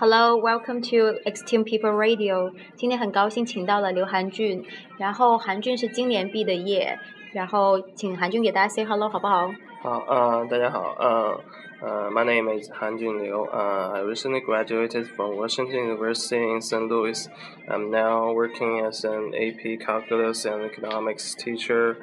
Hello, welcome to Extreme People Radio。今天很高兴请到了刘韩俊，然后韩俊是今年毕的业，然后请韩俊给大家 say hello 好不好？好，呃，大家好，呃，呃，My name is Han Jun Liu. Uh, I recently graduated from Washington University in St. Louis. I'm now working as an AP Calculus and Economics teacher,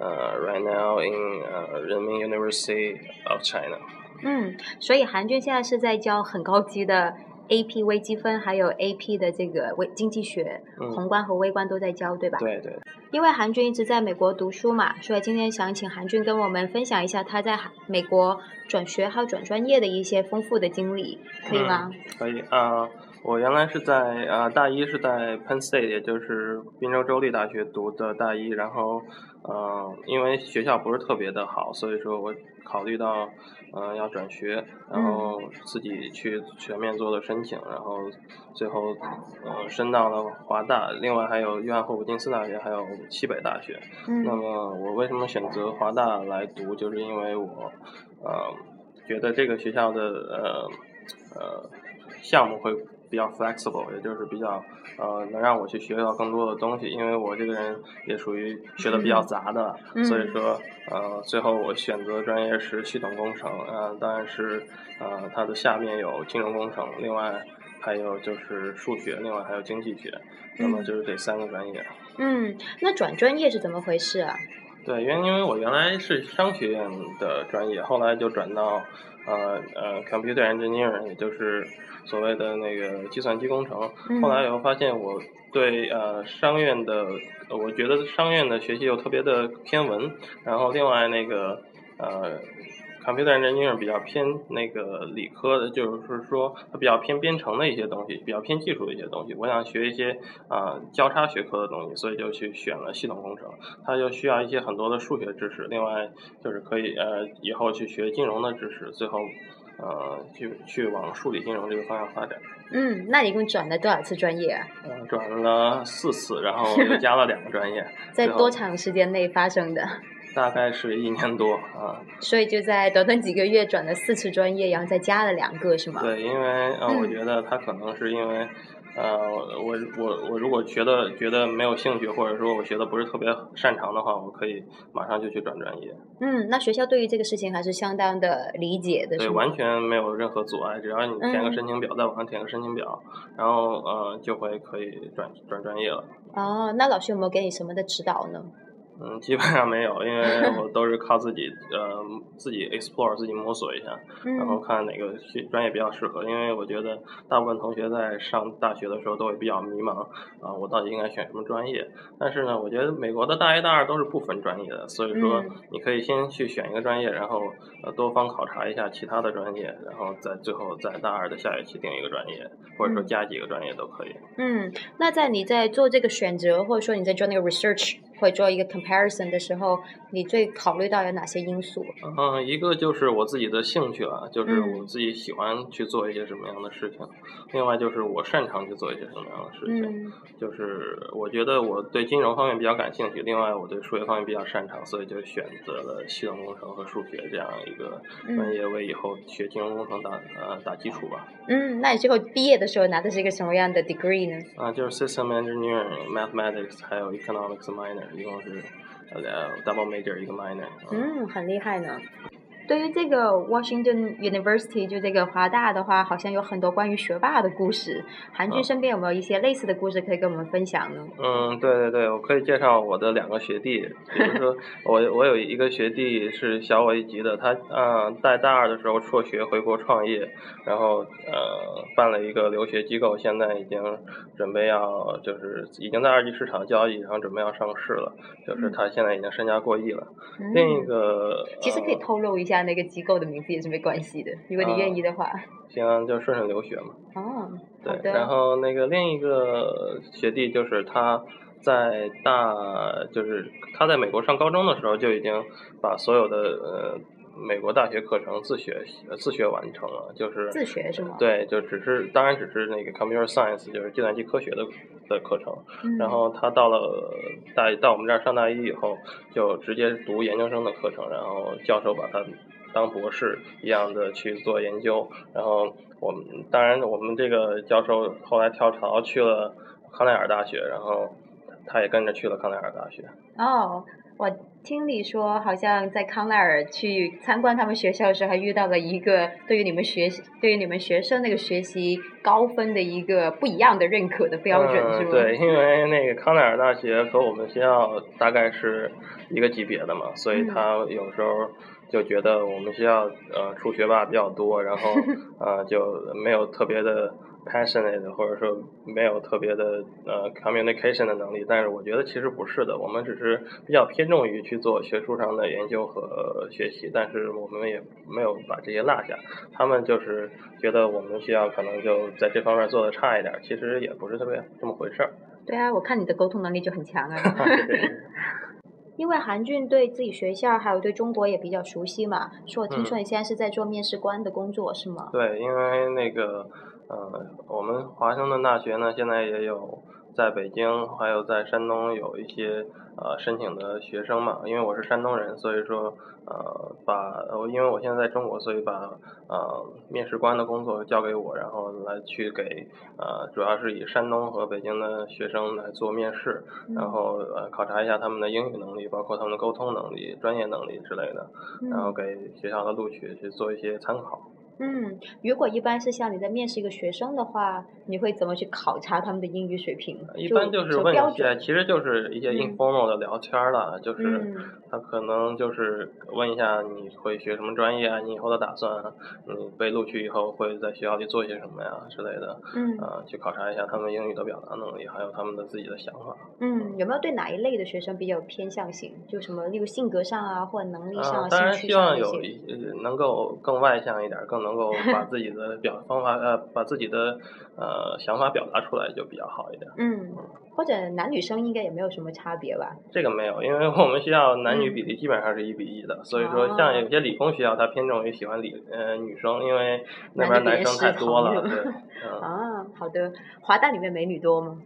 uh, right now in uh, Renmin University of China. 嗯，所以韩俊现在是在教很高级的 AP 微积分，还有 AP 的这个微经济学，嗯宏观和微观都在教，对吧？对对，因为韩俊一直在美国读书嘛，所以今天想请韩俊跟我们分享一下他在美国转学还有转专业的一些丰富的经历，可以吗？可以啊、我原来是在啊、大一是在 Penn State，也就是宾州州立大学读的大一，然后呃，因为学校不是特别的好，所以说我考虑到呃要转学，然后自己去全面做了申请，然后最后呃升到了华大，另外还有约翰霍普金斯大学，还有西北大学。那嗯么我为什么选择华大来读？就是因为我呃觉得这个学校的呃呃项目会比较 flexible，也就是比较呃能让我去学到更多的东西。因为我这个人也属于学的比较杂的，嗯所以说呃最后我选择专业是系统工程，呃当然是呃它的下面有金融工程，另外还有就是数学，另外还有经济学，那么嗯就是这三个专业。嗯，那转专业是怎么回事啊？对，原因为我原来是商学院的专业，后来就转到呃呃 computer engineering，也就是所谓的那个计算机工程。嗯后来以后发现我对呃商院的，我觉得商院的学习又特别的偏文，然后另外那个呃 computer engineering 比较偏那个理科的，就是说它比较偏编程的一些东西，比较偏技术的一些东西。我想学一些啊、交叉学科的东西，所以就去选了系统工程。它就需要一些很多的数学知识，另外就是可以呃以后去学金融的知识，最后呃去去往数理金融这个方向发展。嗯，那你一共转了多少次专业啊？呃，转了四次，然后又加了两个专业，在多长时间内发生的？大概是一年多啊。所以就在短短几个月转了四次专业，然后再加了两个，是吗？对，因为呃，我嗯觉得他可能是因为，呃，我我我如果觉得觉得没有兴趣，或者说我学的不是特别擅长的话，我可以马上就去转专业，嗯，那学校对于这个事情还是相当的理解的，对，完全没有任何阻碍，只要你填个嗯申请表，在网上填个申请表，然后呃就会可以转转专业了。哦，那老师有没有给你什么的指导呢？嗯，基本上没有，因为我都是靠自己呃自己 explore 自己摸索一下，然后嗯看哪个学专业比较适合。因为我觉得大部分同学在上大学的时候都会比较迷茫啊，我到底应该选什么专业？但是呢，我觉得美国的大一、大二都是不分专业的，所以说嗯你可以先去选一个专业，然后呃多方考察一下其他的专业，然后在最后在大二的下学期定一个专业，或者说嗯加几个专业都可以。嗯，那在你在做这个选择，或者说你在做那个 research 或者做一个 comparison 的时候，你最考虑到有哪些因素？嗯，一个就是我自己的兴趣了，就是嗯我自己喜欢去做一些什么样的事情；另外就是我擅长去做一些什么样的事情。嗯就是我觉得我对金融方面比较感兴趣，另外我对数学方面比较擅长，所以就选择了系统工程和数学这样一个专嗯业，为以后学金融工程打呃打基础吧。嗯，那你最后毕业的时候拿的是一个什么样的 degree 呢？啊，就是 System Engineering、Mathematics 还有 Economics minor，一共是呃 double major 一个 minor。嗯，很厉害呢。对于这个 Washington University 就这个华大的话，好像有很多关于学霸的故事。韩俊嗯身边有没有一些类似的故事可以跟我们分享呢？嗯，对对对，我可以介绍我的两个学弟，比如说 我我有一个学弟是小我一级的，他嗯、呃在大二的时候辍学回国创业，然后呃办了一个留学机构，现在已经准备要就是已经在二级市场交易，然后准备要上市了，就是他现在已经身家过亿了。另一嗯个其实可以呃透露一下那个机构的名字也是没关系的，如果你愿意的话。行，就顺顺留学嘛。哦，好对，然后那个另一个学弟就是他在大，就是他在美国上高中的时候就已经把所有的呃美国大学课程自学呃自学完成了，就是自学是吗对，就只是当然只是那个 computer science 就是计算机科学的的课程，嗯然后他到了大到我们这儿上大一以后，就直接读研究生的课程，然后教授把他当博士一样的去做研究。然后我们当然我们这个教授后来跳槽去了康奈尔大学，然后他也跟着去了康奈尔大学。哦。我听你说，好像在康奈尔去参观他们学校的时候，还遇到了一个对于你们学习、对于你们学生那个学习高分的一个不一样的认可的标准，是吗？对，因为那个康奈尔大学和我们学校大概是一个级别的嘛，所以他有时候就觉得我们学校呃出学霸比较多，然后 呃就没有特别的。passionate 或者说没有特别的呃 communication 的能力，但是我觉得其实不是的，我们只是比较偏重于去做学术上的研究和学习，但是我们也没有把这些落下。他们就是觉得我们学校可能就在这方面做的差一点，其实也不是特别这么回事儿。对啊，我看你的沟通能力就很强啊。因为韩俊对自己学校还有对中国也比较熟悉嘛，说我听说你现在是在做面试官的工作是吗？对，因为那个。呃，我们华盛顿大学呢，现在也有在北京，还有在山东有一些呃申请的学生嘛。因为我是山东人，所以说呃把，因为我现在在中国，所以把呃面试官的工作交给我，然后来去给呃主要是以山东和北京的学生来做面试，然后呃考察一下他们的英语能力，包括他们的沟通能力、专业能力之类的，然后给学校的录取去做一些参考。嗯，如果一般是像你在面试一个学生的话，你会怎么去考察他们的英语水平？一般就是问一些，其实就是一些 informal 的聊天了，就是他可能就是问一下你会学什么专业啊，你以后的打算，你被录取以后会在学校里做些什么呀之类的，嗯，啊，去考察一下他们英语的表达能力，还有他们的自己的想法。嗯，有没有对哪一类的学生比较偏向性？就什么，例如性格上啊，或者能力上、当然希望有一能够更外向一点，更。能够 把自己的表方法呃，把自己的呃想法表达出来就比较好一点。嗯，或者男女生应该也没有什么差别吧？这个没有，因为我们学校男女比例基本上是一比一的，所以说像有些理工学校，它偏重于喜欢理呃女生，因为那边男生太多了。对，啊，好的。华大里面美女多吗？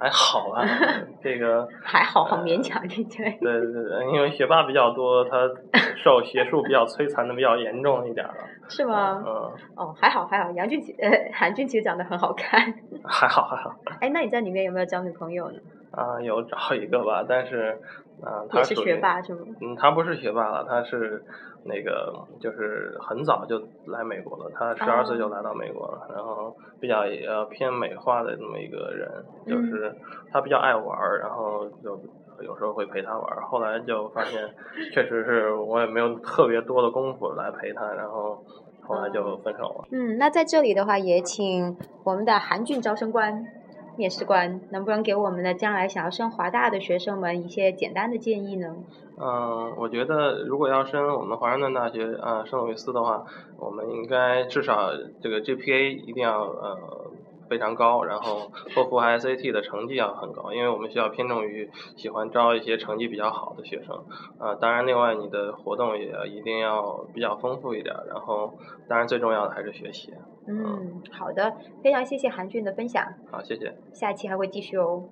还好啊，这个还好，好勉强听起来。对对对，因为学霸比较多，他受 学术比较摧残的比较严重一点了。是吗？嗯。哦，还好还好，杨俊奇呃韩俊其实长得很好看。还好还好。哎，那你在里面有没有交女朋友呢？啊，有找一个吧，但是，啊，他是学霸是吗？嗯，他不是学霸了，他是那个就是很早就来美国了，他十二岁就来到美国了，然后比较呃偏美化的这么一个人，就是他比较爱玩，然后就有时候会陪他玩，后来就发现 确实是我也没有特别多的功夫来陪他，然后后来就分手了。嗯，那在这里的话，也请我们的韩俊招生官。面试官能不能给我们的将来想要升华大的学生们一些简单的建议呢？嗯，我觉得如果要升我们华盛顿大学啊圣路易斯的话，我们应该至少这个 GPA 一定要呃。非常高，然后托福和 SAT 的成绩要很高，因为我们学校偏重于喜欢招一些成绩比较好的学生，啊，当然另外你的活动也一定要比较丰富一点，然后当然最重要的还是学习。嗯，好的，非常谢谢韩俊的分享。好，谢谢。下期还会继续哦。